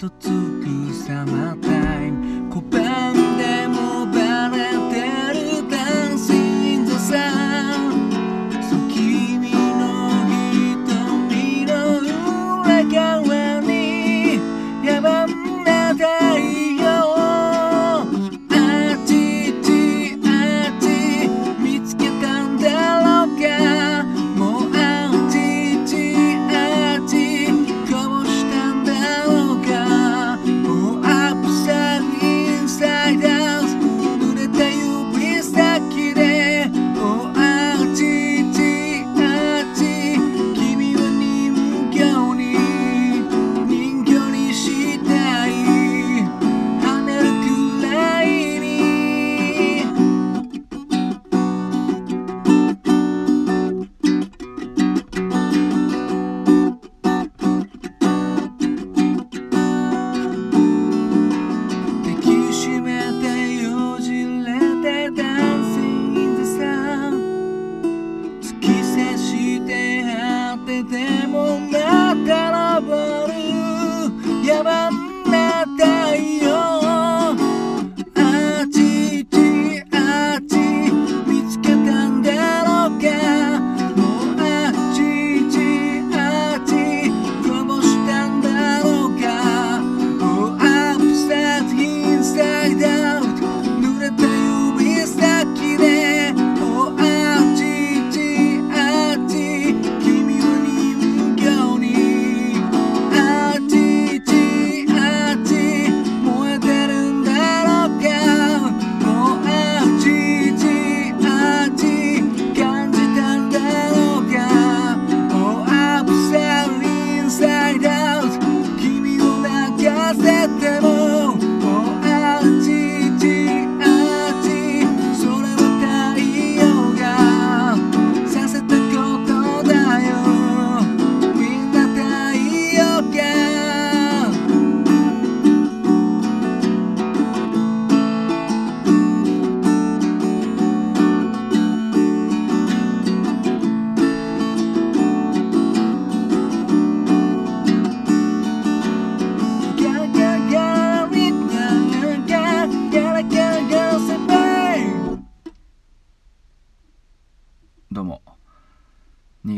とさま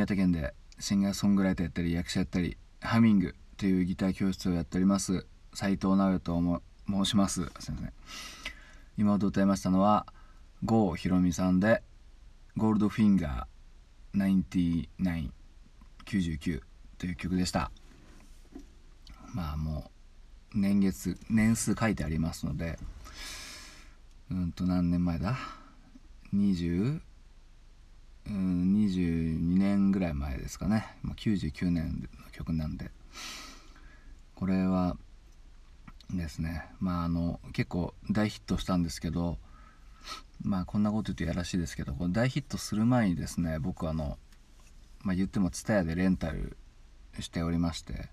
潟県でシンガーソングライターやったり役者やったりハミングというギター教室をやっております斉藤直也と申します。すいません。今歌いましたのは郷ひろみさんで「ゴールドフィンガー9999」という曲でした。まあもう年月年数書いてありますのでうんと何年前だ？20? うん22年ぐらい前ですかね、まあ、99年の曲なんで。これはですねまああの結構大ヒットしたんですけどまあこんなこと言うとやらしいですけどこの大ヒットする前にですね僕あの、まあ、言っても TSUTAYA でレンタルしておりまして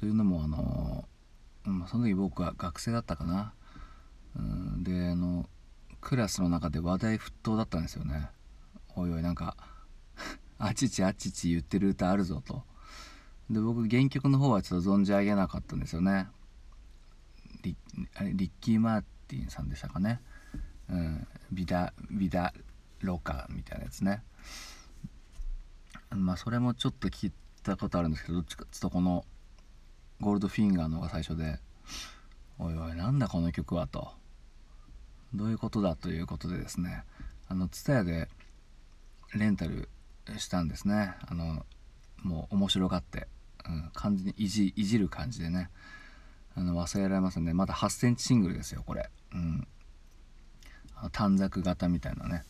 というのもあの、まあ、その時僕は学生だったかな、うん、であのクラスの中で話題沸騰だったんですよね。おいおいなんか あちちあちち言ってる歌あるぞと。で僕原曲の方はちょっと存じ上げなかったんですよね。リあれリッキー・マーティンさんでしたかね、うん、ビダビダロカみたいなやつね。まあそれもちょっと聞いたことあるんですけどどっちかっつうとこのゴールドフィンガーの方が最初でおいおいなんだこの曲はと。どういうことだということでですね。あの TSUTAYA でレンタルしたんですね。あのもう面白がって、うん、完全にいじいじる感じでね。あの忘れられますね。まだ8センチシングルですよこれ、うん、短冊型みたいなね。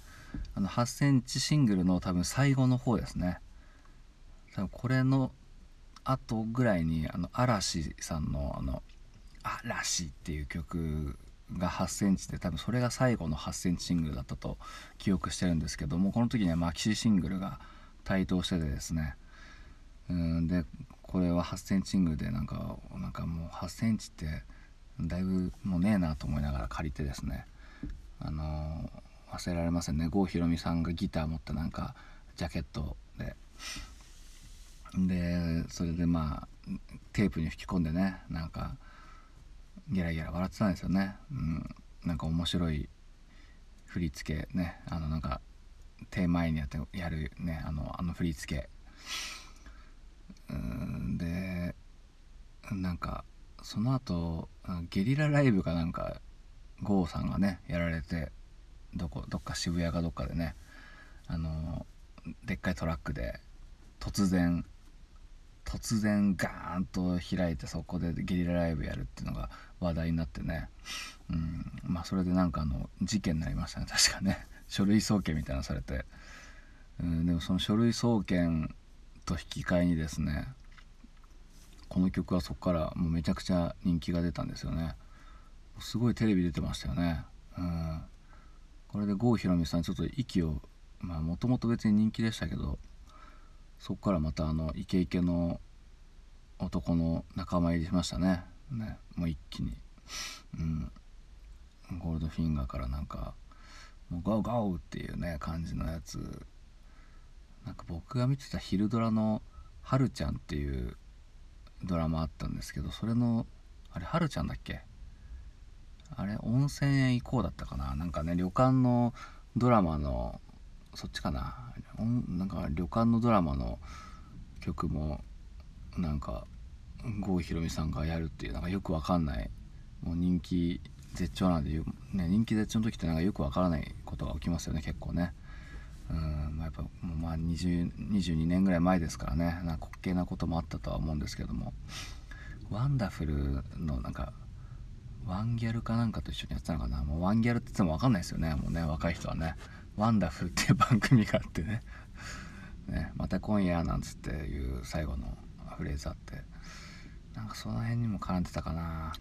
あの8センチシングルの多分最後の方ですね。多分これの後ぐらいにあの嵐さんのあの「嵐」っていう曲が8センチで多分それが最後の8センチシングルだったと記憶してるんですけどもこの時にはマキシシングルが台頭しててですね。うんでこれは8センチシングルでなんかなんかもう8センチってだいぶもうねえなと思いながら借りてですね。あのー、忘れられませんね。郷ひろみさんがギター持ったなんかジャケットで。でそれでまあテープに吹き込んでねなんかゲラゲラ笑ってたんですよね、うん、なんか面白い振り付けね。あのなんか手前にやってやるね。あのあの振り付け。うん。でなんかその後ゲリラライブかなんか郷さんがねやられてどこどっか渋谷かどっかでね。あのでっかいトラックで突然突然ガーンと開いてそこでゲリラライブやるっていうのが話題になってね、うん、まあそれでなんかあの事件になりましたね。確かね。書類送検みたいなのされて、うん、でもその書類送検と引き換えにですねこの曲はそこからもうめちゃくちゃ人気が出たんですよね。すごいテレビ出てましたよね。うん。これで郷ひろみさんちょっと息をまあもともと別に人気でしたけどそこからまたあのイケイケの男の仲間入りしましたね。ねもう一気に。うん。ゴールドフィンガーからなんかもうゴーゴーっていうね感じのやつ。なんか僕が見てた昼ドラの「はるちゃん」っていうドラマあったんですけどそれのあれはるちゃんだっけ？あれ温泉へ行こうだったかな？なんかね旅館のドラマのそっちかな？なんか旅館のドラマの曲もなんか郷ひろみさんがやるっていうなんかよくわかんない。もう人気絶頂なんで、ね、人気絶頂の時ってなんかよくわからないことが起きますよね結構ね。うんまあ、やっぱもうまあ22年ぐらい前ですからね。なんか滑稽なこともあったとは思うんですけども。ワンダフルのなんかワンギャルかなんかと一緒にやってたのかな。もうワンギャルって言っても分かんないですよね。もうね若い人はね。ワンダフルっていう番組があってね。ねまた今夜なんつっていう最後のフレーズあって。なんかその辺にも絡んでたかな。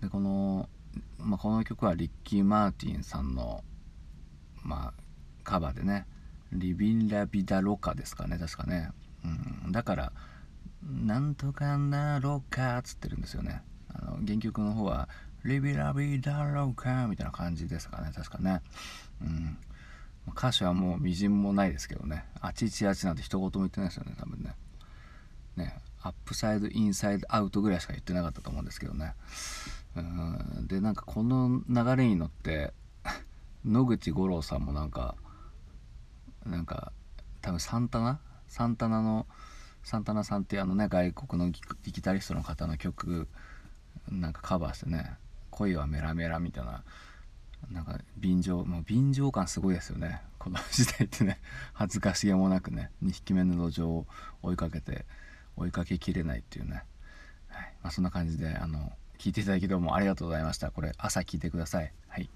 でこの、まあ、この曲はリッキー・マーティンさんのまあカバーでね「 Livin' La Vida Loca」ですかね確かね、うん、だから「なんとかなろか」っつってるんですよね。あの原曲の方は「リビラビーダロカ」みたいな感じですかね。確かね。うん。歌詞はもうみじんもないですけどね。あちちあちなんて一言も言ってないですよね多分ね。ね。アップサイドインサイドアウトぐらいしか言ってなかったと思うんですけどね。うん。でなんかこの流れに乗って 野口五郎さんもなんかなんか多分サンタナ？サンタナのサンタナさんってあのね外国のギギタリストの方の曲なんかカバーしてね「恋はメラメラ」みたいななんか便乗もう便乗感すごいですよね。この時代ってね恥ずかしげもなくね2匹目の土壌を追いかけて追いかけきれないっていうね、はい。まあ、そんな感じであの聞いていただきどうもありがとうございました。これ朝聞いてください。はい。